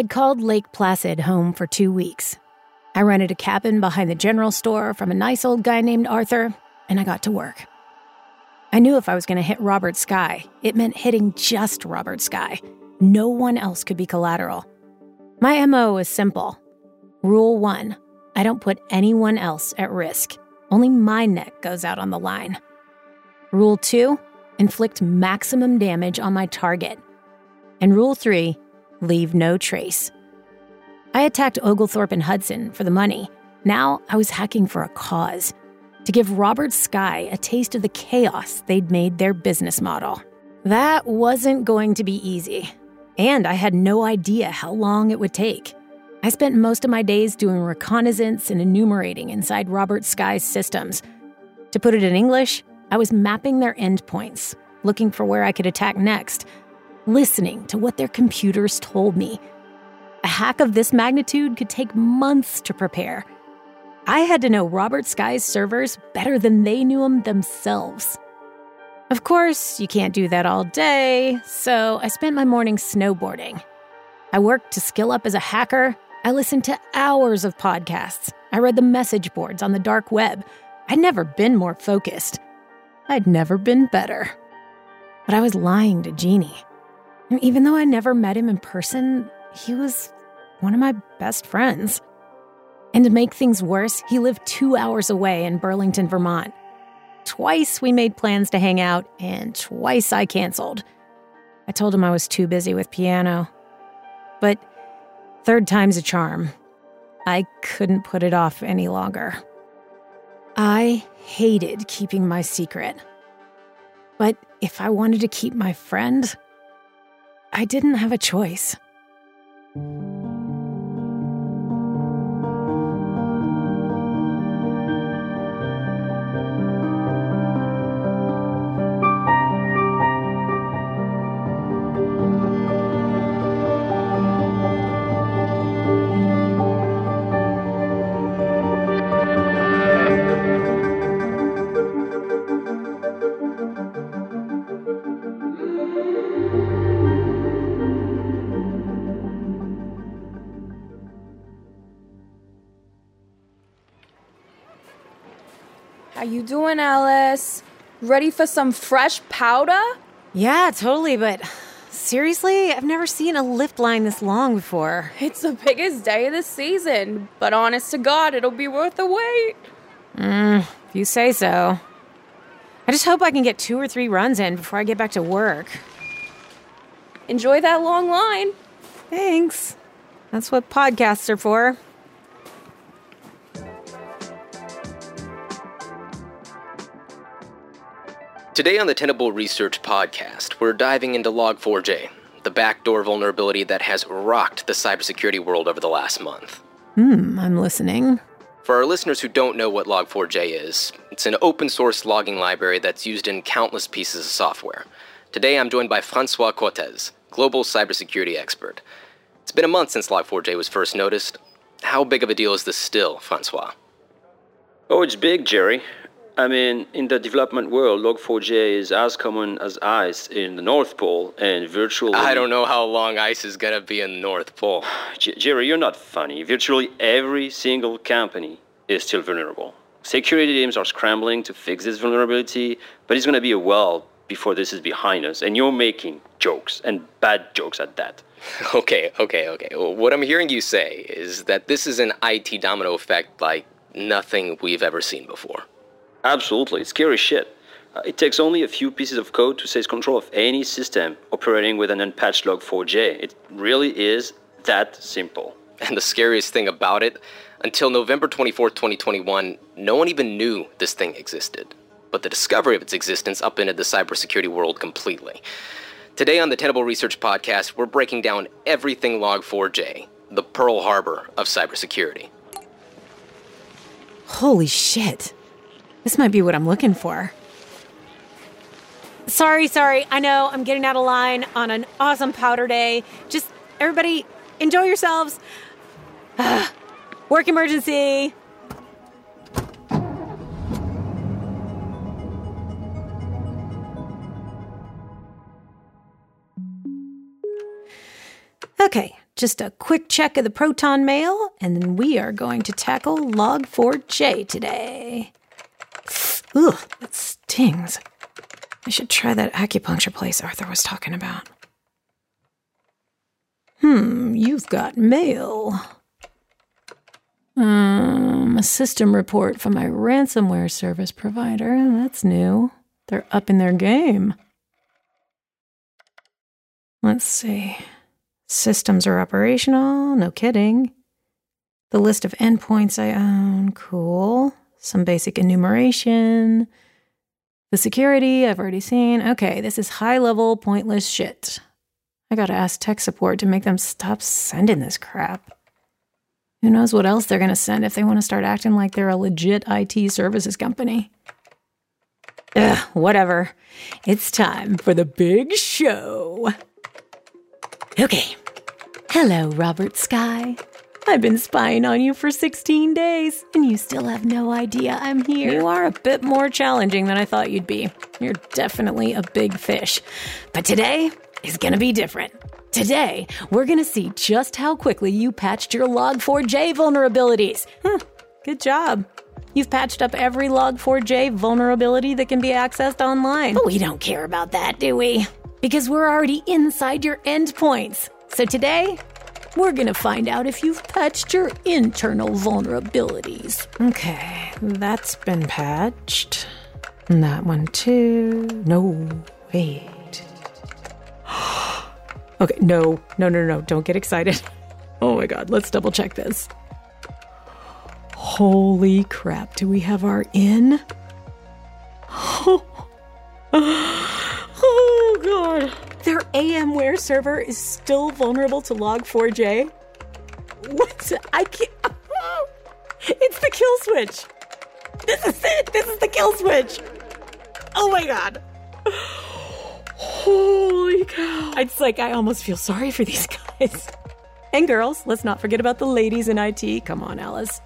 had called Lake Placid home for two weeks. I rented a cabin behind the general store from a nice old guy named Arthur, and I got to work. I knew if I was going to hit Robert Sky, it meant hitting just Robert Sky. No one else could be collateral. My MO is simple. Rule one I don't put anyone else at risk. Only my neck goes out on the line. Rule two inflict maximum damage on my target. And rule three leave no trace. I attacked Oglethorpe and Hudson for the money. Now I was hacking for a cause to give Robert Sky a taste of the chaos they'd made their business model. That wasn't going to be easy, and I had no idea how long it would take. I spent most of my days doing reconnaissance and enumerating inside Robert Sky's systems. To put it in English, I was mapping their endpoints, looking for where I could attack next, listening to what their computers told me. A hack of this magnitude could take months to prepare. I had to know Robert Sky's servers better than they knew them themselves. Of course, you can't do that all day, so I spent my morning snowboarding. I worked to skill up as a hacker I listened to hours of podcasts. I read the message boards on the dark web. I'd never been more focused. I'd never been better. But I was lying to Jeannie. Even though I never met him in person, he was one of my best friends. And to make things worse, he lived two hours away in Burlington, Vermont. Twice we made plans to hang out, and twice I canceled. I told him I was too busy with piano. But Third time's a charm. I couldn't put it off any longer. I hated keeping my secret. But if I wanted to keep my friend, I didn't have a choice. Ready for some fresh powder? Yeah, totally, but seriously, I've never seen a lift line this long before. It's the biggest day of the season, but honest to God, it'll be worth the wait. Mm, if you say so. I just hope I can get two or three runs in before I get back to work. Enjoy that long line. Thanks. That's what podcasts are for. Today on the Tenable Research Podcast, we're diving into Log4j, the backdoor vulnerability that has rocked the cybersecurity world over the last month. Hmm, I'm listening. For our listeners who don't know what Log4j is, it's an open source logging library that's used in countless pieces of software. Today I'm joined by Francois Cortez, global cybersecurity expert. It's been a month since Log4j was first noticed. How big of a deal is this still, Francois? Oh, it's big, Jerry. I mean, in the development world, Log4j is as common as ice in the North Pole and virtually. I don't know how long ice is gonna be in the North Pole. Jerry, you're not funny. Virtually every single company is still vulnerable. Security teams are scrambling to fix this vulnerability, but it's gonna be a while before this is behind us, and you're making jokes, and bad jokes at that. Okay, okay, okay. Well, what I'm hearing you say is that this is an IT domino effect like nothing we've ever seen before. Absolutely, it's scary shit. Uh, it takes only a few pieces of code to seize control of any system operating with an unpatched log4j. It really is that simple. And the scariest thing about it, until November 24th, 2021, no one even knew this thing existed. But the discovery of its existence upended the cybersecurity world completely. Today on the Tenable Research Podcast, we're breaking down everything Log4j, the Pearl Harbor of cybersecurity. Holy shit. This might be what I'm looking for. Sorry, sorry. I know I'm getting out of line on an awesome powder day. Just everybody enjoy yourselves. Work emergency. Okay, just a quick check of the proton mail, and then we are going to tackle Log4j today. Ugh, that stings. I should try that acupuncture place Arthur was talking about. Hmm, you've got mail. Um, a system report from my ransomware service provider. That's new. They're up in their game. Let's see. Systems are operational. No kidding. The list of endpoints I own. Cool. Some basic enumeration. The security I've already seen. Okay, this is high level, pointless shit. I gotta ask tech support to make them stop sending this crap. Who knows what else they're gonna send if they wanna start acting like they're a legit IT services company. Ugh, whatever. It's time for the big show. Okay. Hello, Robert Sky. I've been spying on you for 16 days, and you still have no idea I'm here. You are a bit more challenging than I thought you'd be. You're definitely a big fish. But today is gonna be different. Today, we're gonna see just how quickly you patched your Log4j vulnerabilities. Huh, good job. You've patched up every Log4j vulnerability that can be accessed online. But we don't care about that, do we? Because we're already inside your endpoints. So today, we're gonna find out if you've patched your internal vulnerabilities. Okay, that's been patched. And that one too. No, wait. okay, no, no, no, no, don't get excited. Oh my god, let's double check this. Holy crap, do we have our in? Oh, god. Their AMware server is still vulnerable to Log4j? What? I can't. It's the kill switch. This is it. This is the kill switch. Oh my god. Holy cow. It's like I almost feel sorry for these guys. And girls, let's not forget about the ladies in IT. Come on, Alice.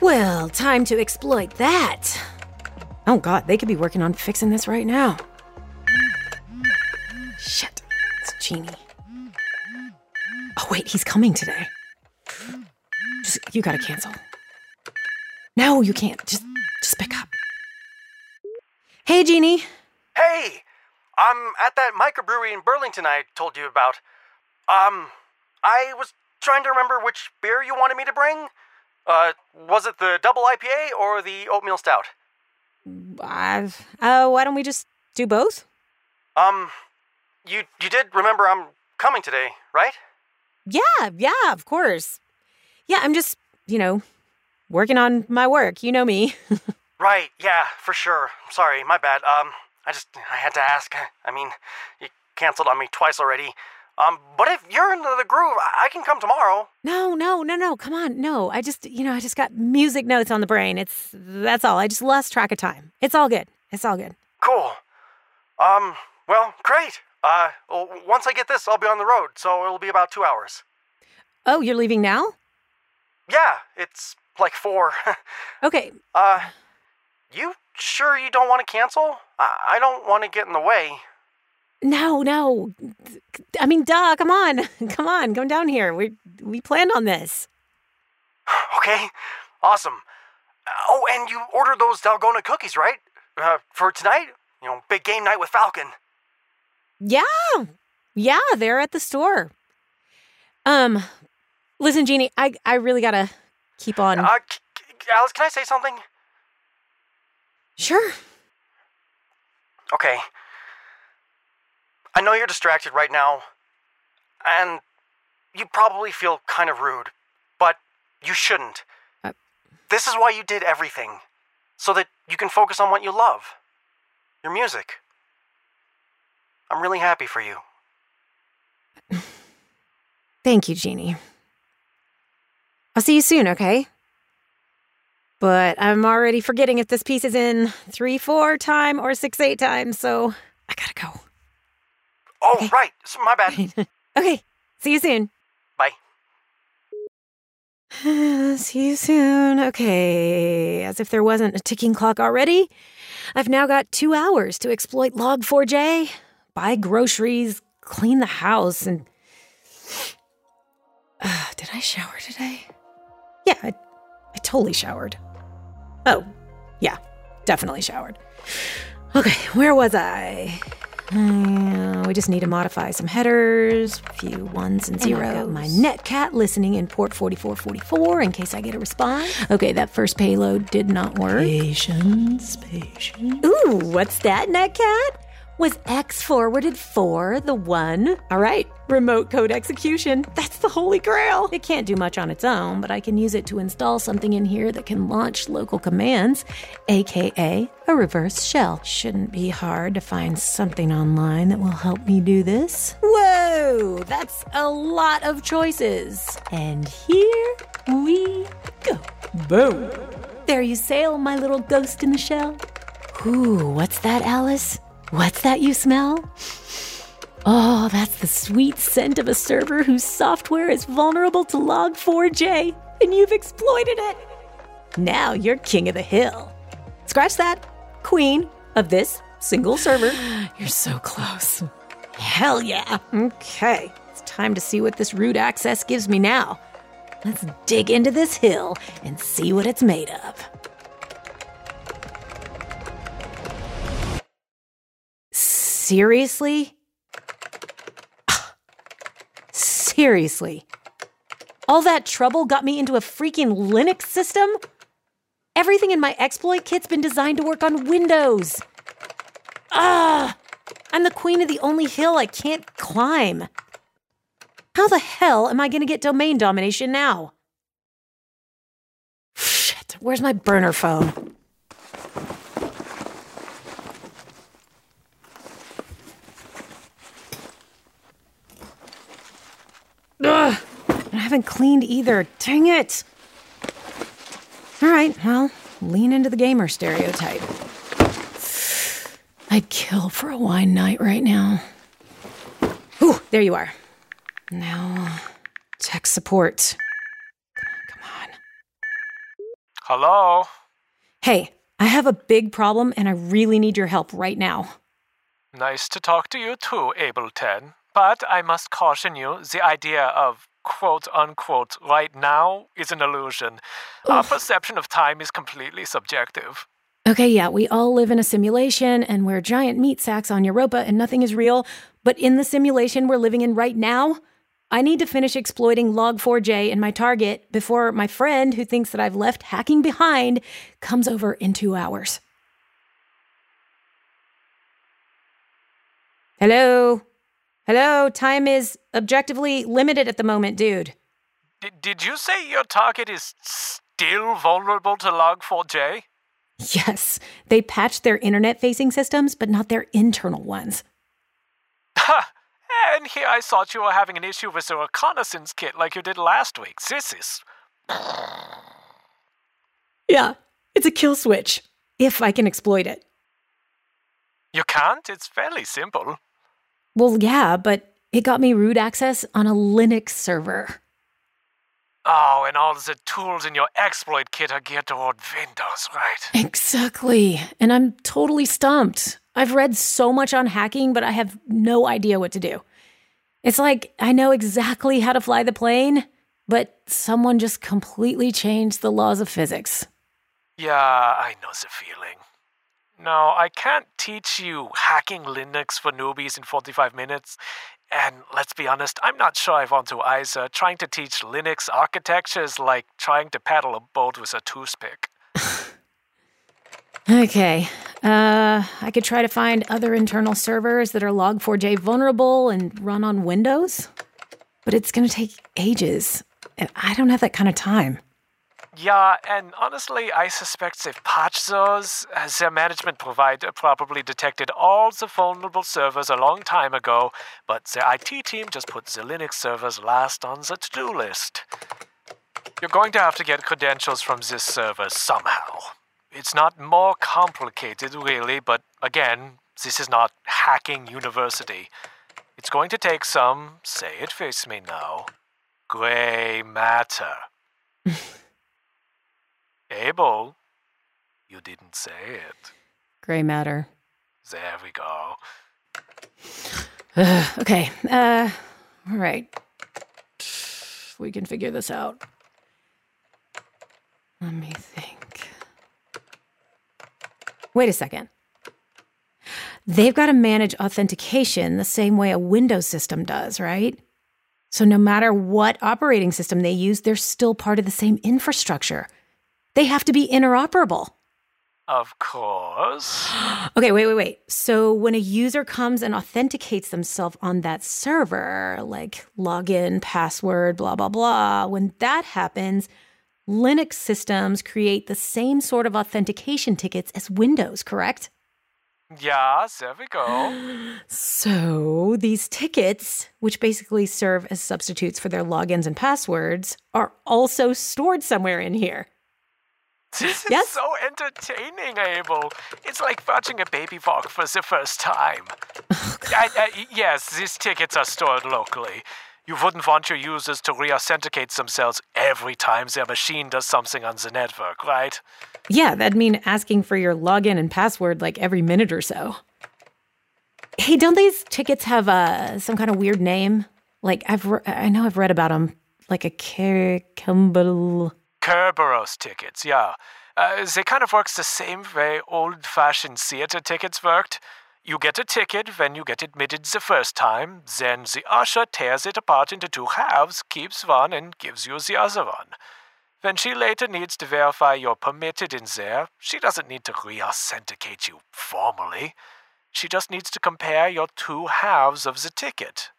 Well, time to exploit that. Oh god, they could be working on fixing this right now. Genie. Oh wait, he's coming today. Just, you gotta cancel. No, you can't. Just, just pick up. Hey, Genie. Hey, I'm at that microbrewery in Burlington I told you about. Um, I was trying to remember which beer you wanted me to bring. Uh, was it the double IPA or the oatmeal stout? Uh, uh, why don't we just do both? Um, you you did remember I'm coming today, right? Yeah, yeah, of course. Yeah, I'm just, you know, working on my work. You know me. Right, yeah, for sure. Sorry, my bad. Um, I just I had to ask. I mean, you canceled on me twice already. Um, but if you're into the groove, I I can come tomorrow. no, no, no, no. Come on. No, I just, you know, I just got music notes on the brain. It's, that's all. I just lost track of time. It's all good. It's all good. Cool. Um, well, great. Uh, well, once I get this, I'll be on the road, so it'll be about two hours. Oh, you're leaving now? Yeah, it's like four. Okay. uh, you sure you don't want to cancel? I, I don't want to get in the way. No, no. I mean, duh, come on. Come on, come down here. We we planned on this. Okay, awesome. Oh, and you ordered those Dalgona cookies, right? Uh, for tonight? You know, big game night with Falcon. Yeah. Yeah, they're at the store. Um listen, Jeannie, I I really got to keep on. Uh, Alice, can I say something? sure. Okay. I know you're distracted right now, and you probably feel kind of rude, but you shouldn't. Uh- this is why you did everything, so that you can focus on what you love your music. I'm really happy for you. Thank you, Jeannie. I'll see you soon, okay? But I'm already forgetting if this piece is in 3 4 time or 6 8 time, so I gotta go. Oh, Okay. right. My bad. Okay, see you soon. Bye. see you soon. Okay, as if there wasn't a ticking clock already, I've now got two hours to exploit Log4j, buy groceries, clean the house, and Did I shower today? Yeah, I, I totally showered. Oh, yeah, definitely showered. Okay, where was I? Uh, we just need to modify some headers, a few ones and zeros. And my netcat listening in port 4444 in case I get a response. Okay, that first payload did not work. Patience, patience. Ooh, what's that, netcat? Was X forwarded for the one? All right, remote code execution. That's the holy grail. It can't do much on its own, but I can use it to install something in here that can launch local commands, aka a reverse shell. Shouldn't be hard to find something online that will help me do this. Whoa, that's a lot of choices. And here we go. Boom. There you sail, my little ghost in the shell. Ooh, what's that, Alice? What's that you smell? Oh, that's the sweet scent of a server whose software is vulnerable to Log4j, and you've exploited it. Now you're king of the hill. Scratch that, queen of this single server. You're so close. Hell yeah. Okay, it's time to see what this root access gives me now. Let's dig into this hill and see what it's made of. Seriously? Seriously? All that trouble got me into a freaking Linux system? Everything in my exploit kit's been designed to work on Windows. Ah! I'm the queen of the only hill I can't climb. How the hell am I gonna get domain domination now? Shit, where's my burner phone? Ugh, I haven't cleaned either. Dang it. All right, well, lean into the gamer stereotype. I'd kill for a wine night right now. Ooh, there you are. Now, tech support. Come on, come on. Hello? Hey, I have a big problem and I really need your help right now. Nice to talk to you too, Ableton. But I must caution you the idea of quote unquote right now is an illusion. Our perception of time is completely subjective. Okay, yeah, we all live in a simulation and we're giant meat sacks on Europa and nothing is real. But in the simulation we're living in right now, I need to finish exploiting Log4j in my target before my friend who thinks that I've left hacking behind comes over in two hours. Hello? Hello? Time is objectively limited at the moment, dude. D- did you say your target is still vulnerable to Log4j? Yes, they patched their internet facing systems, but not their internal ones. Ha! And here I thought you were having an issue with the reconnaissance kit like you did last week. This is. Yeah, it's a kill switch, if I can exploit it. You can't? It's fairly simple. Well, yeah, but it got me root access on a Linux server. Oh, and all the tools in your exploit kit are geared toward Windows, right? Exactly. And I'm totally stumped. I've read so much on hacking, but I have no idea what to do. It's like I know exactly how to fly the plane, but someone just completely changed the laws of physics. Yeah, I know the feeling. No, I can't teach you hacking Linux for newbies in 45 minutes. And let's be honest, I'm not sure I want to either. Trying to teach Linux architecture is like trying to paddle a boat with a toothpick. Okay. Uh, I could try to find other internal servers that are Log4j vulnerable and run on Windows, but it's going to take ages, and I don't have that kind of time. Yeah, and honestly, I suspect patched those, as uh, their management provider probably detected all the vulnerable servers a long time ago, but their IT team just put the Linux servers last on the to do list. You're going to have to get credentials from this server somehow. It's not more complicated, really, but again, this is not hacking university. It's going to take some, say it face me now, gray matter. Abel, you didn't say it. Gray matter. There we go. Uh, okay. Uh, all right. we can figure this out. Let me think. Wait a second. They've got to manage authentication the same way a Windows system does, right? So no matter what operating system they use, they're still part of the same infrastructure. They have to be interoperable. Of course. Okay, wait, wait, wait. So when a user comes and authenticates themselves on that server, like login, password, blah, blah, blah, when that happens, Linux systems create the same sort of authentication tickets as Windows, correct? Yeah, there we go. So these tickets, which basically serve as substitutes for their logins and passwords, are also stored somewhere in here. This is Yes? so entertaining, Abel. It's like watching a baby walk for the first time. I- I- yes, these tickets are stored locally. You wouldn't want your users to re authenticate themselves every time their machine does something on the network, right? Yeah, that'd mean asking for your login and password like every minute or so. Hey, don't these tickets have uh, some kind of weird name? Like I've re- I know I've read about them, like a Kercumble. Kerberos tickets, yeah. Uh, they kind of works the same way old fashioned theater tickets worked. You get a ticket when you get admitted the first time, then the usher tears it apart into two halves, keeps one, and gives you the other one. When she later needs to verify you're permitted in there, she doesn't need to re authenticate you formally. She just needs to compare your two halves of the ticket.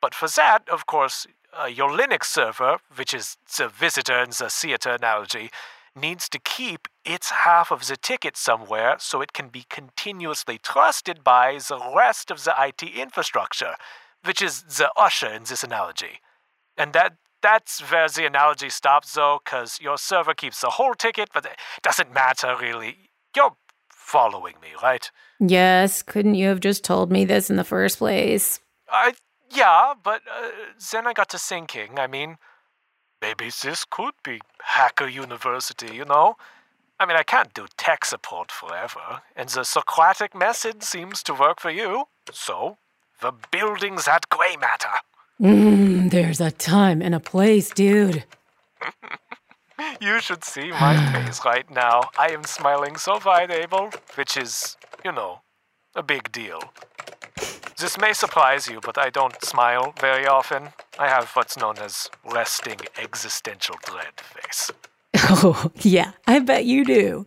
But for that, of course, uh, your Linux server, which is the visitor in the theater analogy, needs to keep its half of the ticket somewhere so it can be continuously trusted by the rest of the IT infrastructure, which is the usher in this analogy. And that that's where the analogy stops, though, because your server keeps the whole ticket, but it doesn't matter really. You're following me, right? Yes, couldn't you have just told me this in the first place? I yeah, but uh, then I got to thinking. I mean, maybe this could be Hacker University, you know? I mean, I can't do tech support forever, and the Socratic method seems to work for you. So, the building's at Grey Matter. Mm, there's a time and a place, dude. You should see my face right now. I am smiling so wide, Abel, which is, you know, a big deal. This may surprise you, but I don't smile very often. I have what's known as resting existential dread face. Oh, yeah, I bet you do.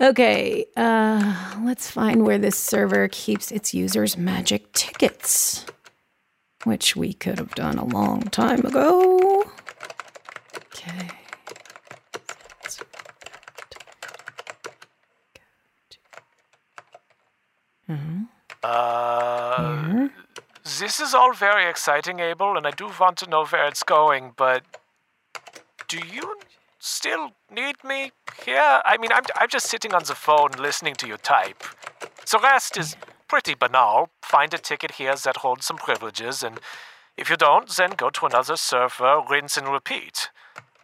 Okay, uh, let's find where this server keeps its users' magic tickets, which we could have done a long time ago. Okay. Uh, this is all very exciting, Abel, and I do want to know where it's going, but do you still need me here? I mean, I'm, I'm just sitting on the phone listening to you type. The rest is pretty banal. Find a ticket here that holds some privileges, and if you don't, then go to another server, rinse and repeat.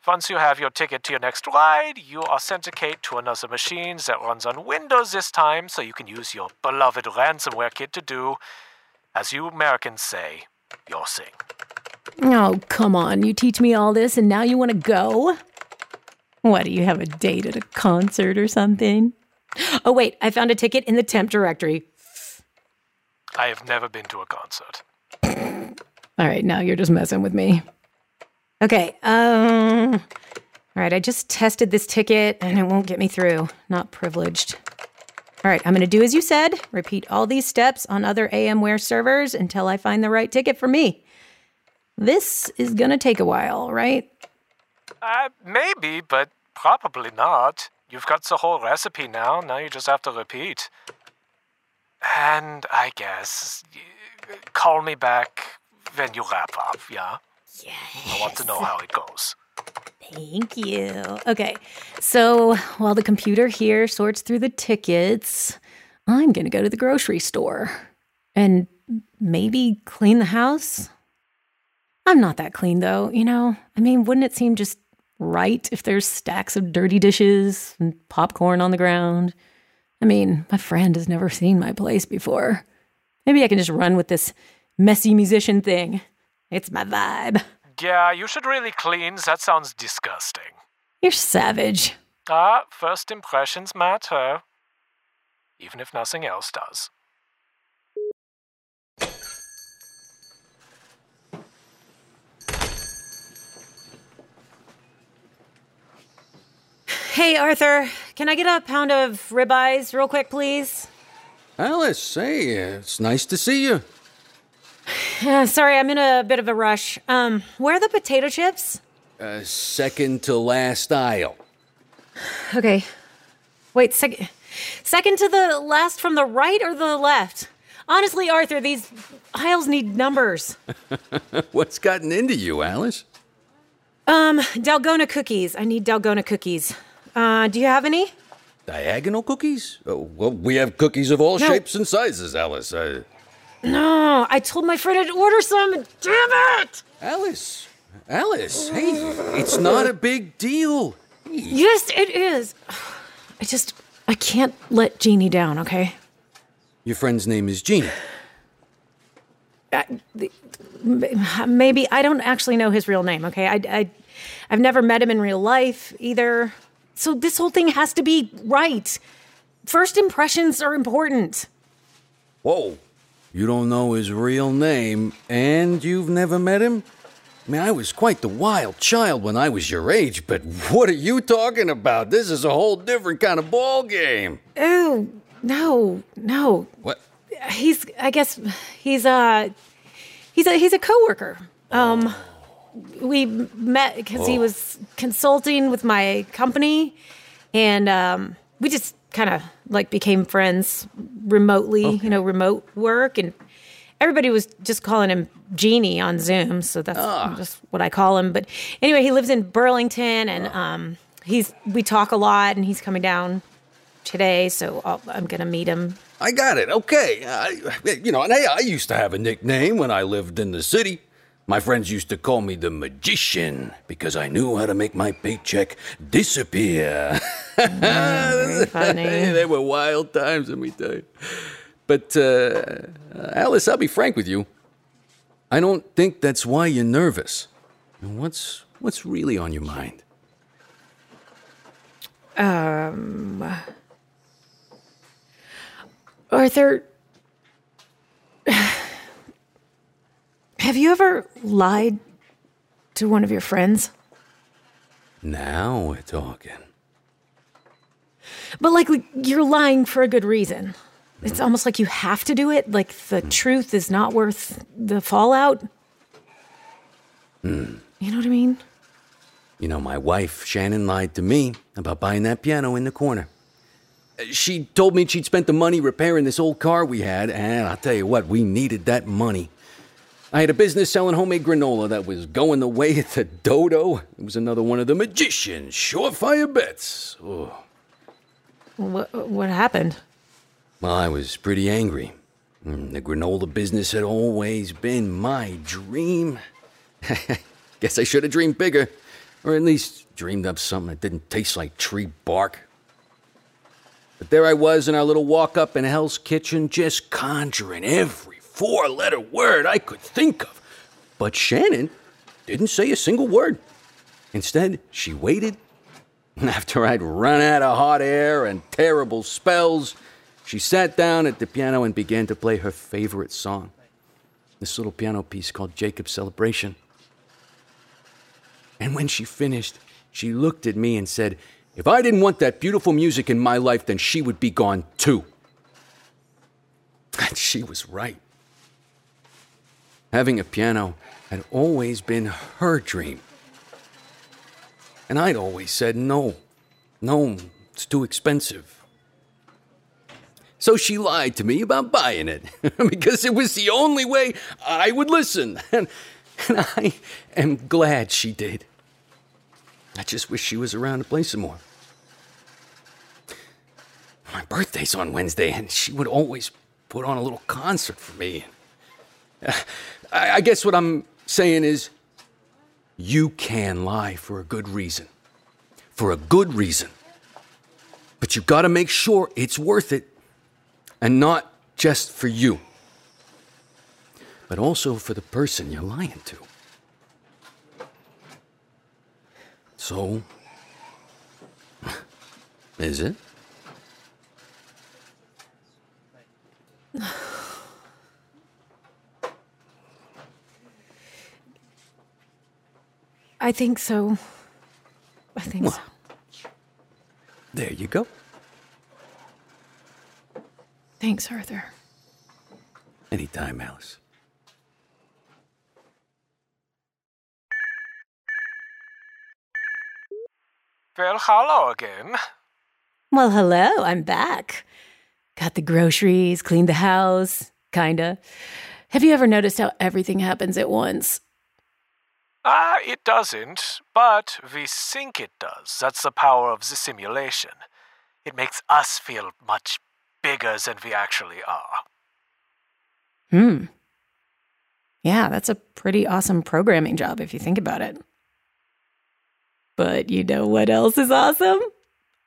Once you have your ticket to your next ride, you authenticate to another machine that runs on Windows this time, so you can use your beloved ransomware kit to do, as you Americans say, your thing. Oh, come on. You teach me all this and now you want to go? What, do you have a date at a concert or something? Oh, wait, I found a ticket in the temp directory. I have never been to a concert. All right, now you're just messing with me. Okay, um. All right, I just tested this ticket and it won't get me through. Not privileged. All right, I'm going to do as you said. Repeat all these steps on other AMware servers until I find the right ticket for me. This is going to take a while, right? Uh, maybe, but probably not. You've got the whole recipe now, now you just have to repeat. And I guess, call me back when you wrap up, yeah? I want to know how it goes. Thank you. Okay, so while the computer here sorts through the tickets, I'm going to go to the grocery store and maybe clean the house. I'm not that clean though, you know? I mean, wouldn't it seem just right if there's stacks of dirty dishes and popcorn on the ground? I mean, my friend has never seen my place before. Maybe I can just run with this messy musician thing. It's my vibe. Yeah, you should really clean. That sounds disgusting. You're savage. Ah, first impressions matter. Even if nothing else does. Hey, Arthur, can I get a pound of ribeyes real quick, please? Alice, hey, it's nice to see you. Uh, sorry, I'm in a bit of a rush. Um, where are the potato chips? Uh, second to last aisle. Okay. Wait, second. Second to the last from the right or the left? Honestly, Arthur, these aisles need numbers. What's gotten into you, Alice? Um, Dalgona cookies. I need Dalgona cookies. Uh, do you have any? Diagonal cookies? Oh, well, we have cookies of all No. shapes and sizes, Alice. Uh, No, I told my friend I'd order some. Damn it! Alice, Alice, hey, it's not a big deal. Yes, it is. I just, I can't let Jeannie down, okay? Your friend's name is Jeannie. Maybe I don't actually know his real name. Okay, I, I, I've never met him in real life either. So this whole thing has to be right. First impressions are important. Whoa, you don't know his real name, and you've never met him? I mean, I was quite the wild child when I was your age, but what are you talking about? This is a whole different kind of ball game. Oh no, no. What? He's, I guess, he's a, he's a, he's a coworker. Um, we met because he was consulting with my company, and um, we just kind of like became friends remotely. You know, remote work, and everybody was just calling him Genie on Zoom, so that's just what I call him. But anyway, he lives in Burlington, and um, he's we talk a lot, and he's coming down today, so I'll, I'm gonna meet him. I got it. Okay. I, you know, and hey, I used to have a nickname when I lived in the city. My friends used to call me the magician because I knew how to make my paycheck disappear. Very funny. they were wild times, let me tell you. But, uh, Alice, I'll be frank with you. I don't think that's why you're nervous. What's, what's really on your mind? Um. Arthur, have you ever lied to one of your friends? Now we're talking. But like you're lying for a good reason. Mm-hmm. It's almost like you have to do it, like the mm. truth is not worth the fallout. Mm. You know what I mean? You know, my wife, Shannon, lied to me about buying that piano in the corner. Uh, She told me she'd spent the money repairing this old car we had, and I'll tell you what, we needed that money. I had a business selling homemade granola that was going the way of the dodo. It was another one of the magician's surefire bets. Oh. What, what happened? Well, I was pretty angry. Mm, The granola business had always been my dream. Guess I should have dreamed bigger, or at least dreamed up something that didn't taste like tree bark. But there I was in our little walk up in Hell's Kitchen, just conjuring every four letter word I could think of. But Shannon didn't say a single word. Instead, she waited. After I'd run out of hot air and terrible spells, she sat down at the piano and began to play her favorite song. This little piano piece called Jacob's Celebration. And when she finished, she looked at me and said, If I didn't want that beautiful music in my life, then she would be gone too. And she was right. Having a piano had always been her dream. And I'd always said no. No, it's too expensive. So she lied to me about buying it because it was the only way I would listen. And, and I am glad she did. I just wish she was around to play some more. My birthday's on Wednesday, and she would always put on a little concert for me. I, I guess what I'm saying is you can lie for a good reason. For a good reason. But you gotta make sure it's worth it. And not just for you, but also for the person you're lying to. So. Is it? I think so. I think so. There you go. Thanks, Arthur. Anytime, Alice. Well, hello again. Well, hello, I'm back. Got the groceries, cleaned the house, kinda. Have you ever noticed how everything happens at once? Ah, it doesn't, but we think it does. That's the power of the simulation. It makes us feel much bigger than we actually are. Hmm. Yeah, that's a pretty awesome programming job if you think about it. But you know what else is awesome?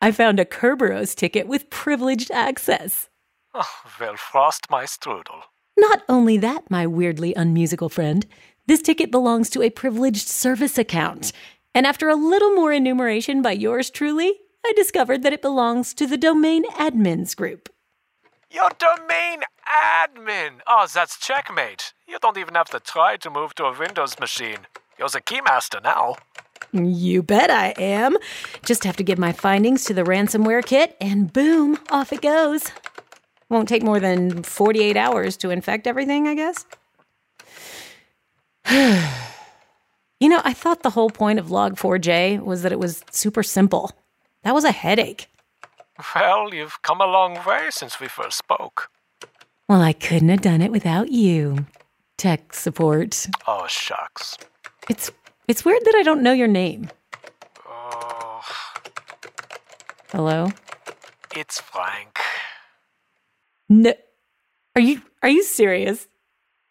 I found a Kerberos ticket with privileged access. Oh, well, frost my strudel. Not only that, my weirdly unmusical friend, this ticket belongs to a privileged service account. And after a little more enumeration by yours truly, I discovered that it belongs to the domain admins group. Your domain admin! Oh, that's checkmate. You don't even have to try to move to a Windows machine. You're the keymaster now. You bet I am. Just have to give my findings to the ransomware kit, and boom, off it goes. Won't take more than 48 hours to infect everything, I guess. you know, I thought the whole point of Log4j was that it was super simple. That was a headache. Well, you've come a long way since we first spoke. Well, I couldn't have done it without you. Tech support. Oh, shucks. It's it's weird that I don't know your name. Oh, Hello? it's Frank. No. Are you are you serious?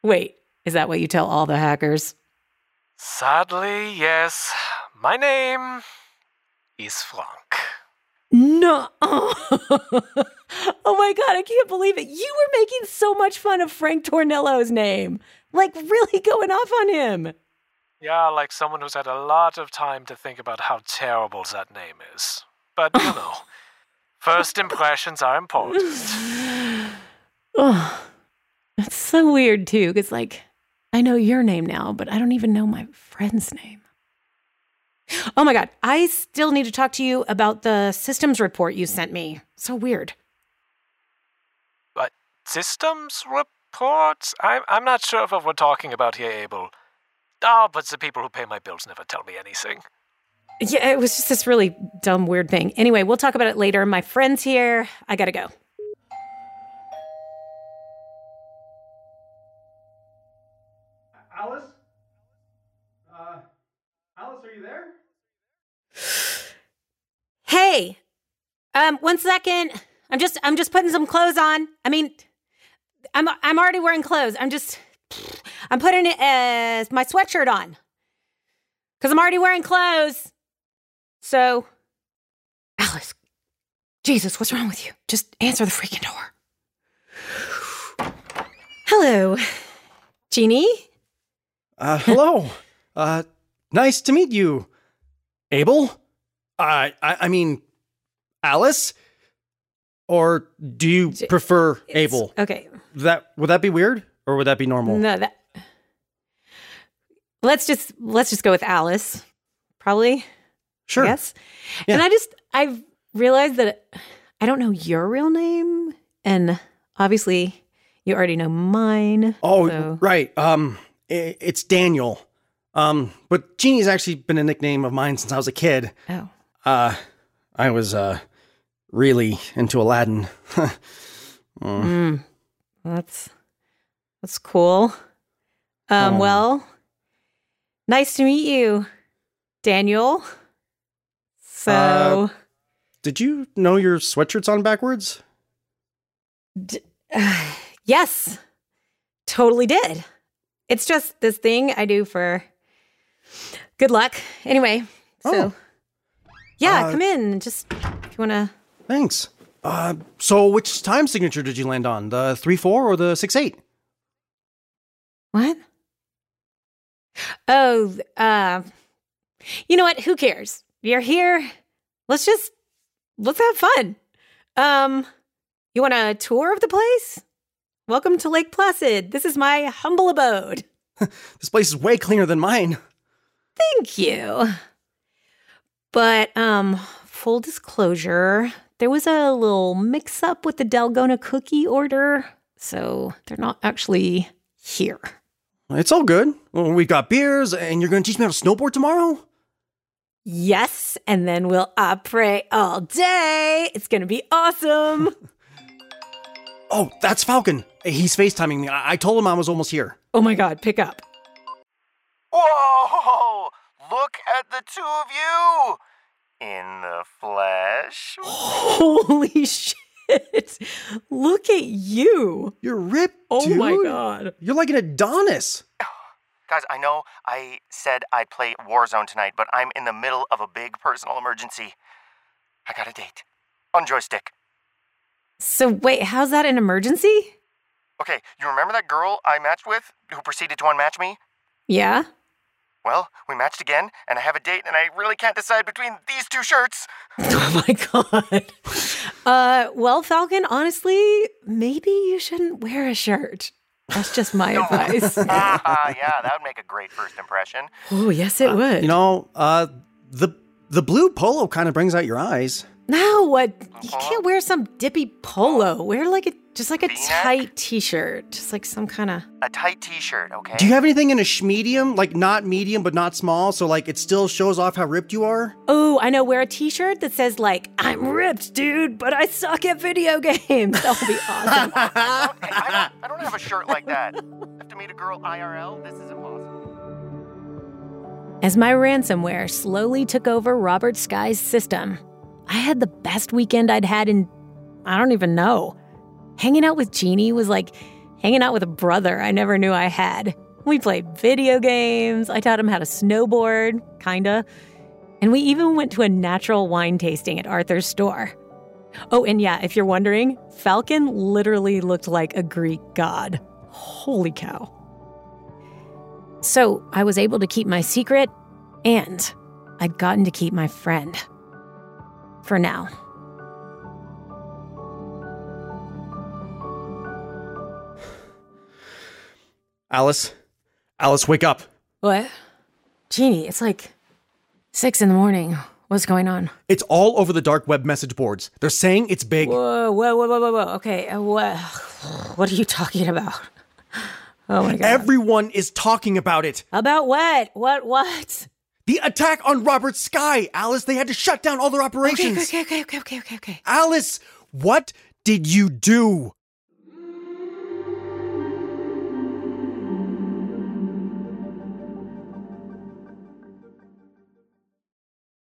Wait, is that what you tell all the hackers? Sadly, yes. My name is Frank. No. Oh. my god, I can't believe it. You were making so much fun of Frank Tornillo's name. Like really going off on him. Yeah, like someone who's had a lot of time to think about how terrible that name is. But, you know, first impressions are important. Oh. It's so weird too cuz like I know your name now, but I don't even know my friend's name. Oh my god, I still need to talk to you about the systems report you sent me. So weird. But systems reports? I'm, I'm not sure of what we're talking about here, Abel. Oh, but the people who pay my bills never tell me anything. Yeah, it was just this really dumb, weird thing. Anyway, we'll talk about it later. My friend's here. I gotta go. Alice? Uh, Alice, are you there? Hey, um, one second. I'm just, I'm just putting some clothes on. I mean, I'm, I'm already wearing clothes. I'm just, I'm putting it as my sweatshirt on because I'm already wearing clothes. So, Alice, Jesus, what's wrong with you? Just answer the freaking door. Hello, Jeannie. Uh, hello. uh, nice to meet you. Abel? Uh, I, I mean, Alice? Or do you J- prefer It's- Abel? Okay. That would that be weird or would that be normal? No, that. Let's just let's just go with Alice. Probably. sure. Yes. Yeah. And I just I've realized that I don't know your real name, and obviously you already know mine. Oh, so- right. Um, it's Daniel. Um, but Jeannie's actually been a nickname of mine since I was a kid. Oh. Uh, I was uh really into Aladdin. Mm, that's that's cool. Um. Oh. Well, nice to meet you, Daniel. So. Uh, Did you know your sweatshirt's on backwards? yes, totally did. It's just this thing I do for good luck. Anyway, so Oh. Yeah, Uh, come in. Just if you want to. Thanks. Uh, so which time signature did you land on? The three four or the six eight? What? Oh, uh, you know what? Who cares? you're here. Let's just let's have fun. Um, you want a tour of the place? Welcome to Lake Placid. This is my humble abode. This place is way cleaner than mine. Thank you. But um, full disclosure, there was a little mix up with the Dalgona cookie order, so they're not actually here. It's all good. Well, we've got beers, and you're going to teach me how to snowboard tomorrow? Yes, and then we'll operate all day. It's gonna be awesome. Oh, that's Falcon. He's FaceTiming me. I, I told him I was almost here. oh my god, pick up. Whoa! Look at the two of you in the flesh. Holy shit. Look at you. You're ripped, Oh dude. my god. You're like an Adonis. Guys, I know I said I'd play Warzone tonight, but I'm in the middle of a big personal emergency. I got a date on joystick. So wait, how's that an emergency? Okay, you remember that girl I matched with who proceeded to unmatch me? Yeah? Well, we matched again, and I have a date, and I really can't decide between these two shirts. Oh my god. Uh well, Falcon, honestly, maybe you shouldn't wear a shirt. That's just my advice. Ah, yeah, that would make a great first impression. Oh, yes it would. You know, uh, the the blue polo kind of brings out your eyes. No, what? You can't wear some dippy polo. Wear like a just like a V-neck? tight t-shirt, just like some kind of. A tight t-shirt, okay? Do you have anything in a schmedium? Like not medium, but not small, so like it still shows off how ripped you are? Oh, I know. Wear a t-shirt that says like "I'm ripped, dude, but I suck at video games." That would be awesome. Hey, I, don't, I don't have a shirt like that. I have to meet a girl IRL? This is impossible. As my ransomware slowly took over Robert Sky's system, I had the best weekend I'd had in I don't even know. Hanging out with Jeannie was like hanging out with a brother I never knew I had. We played video games. I taught him how to snowboard, kinda. And we even went to a natural wine tasting at Arthur's store. Oh, and yeah, if you're wondering, Falcon literally looked like a Greek god. Holy cow. So I was able to keep my secret, and I'd gotten to keep my friend. For now. Alice, Alice, wake up. What? Jeannie, it's like six in the morning. What's going on? It's all over the dark web message boards. They're saying it's big. Whoa, whoa, whoa, whoa, whoa, whoa. Okay, uh, what? What are you talking about? Oh my god. Everyone is talking about it. about what? What? What? The attack on Robert Sky, Alice. They had to shut down all their Okay, operations. okay, okay, okay, okay, okay, okay. Alice, what did you do?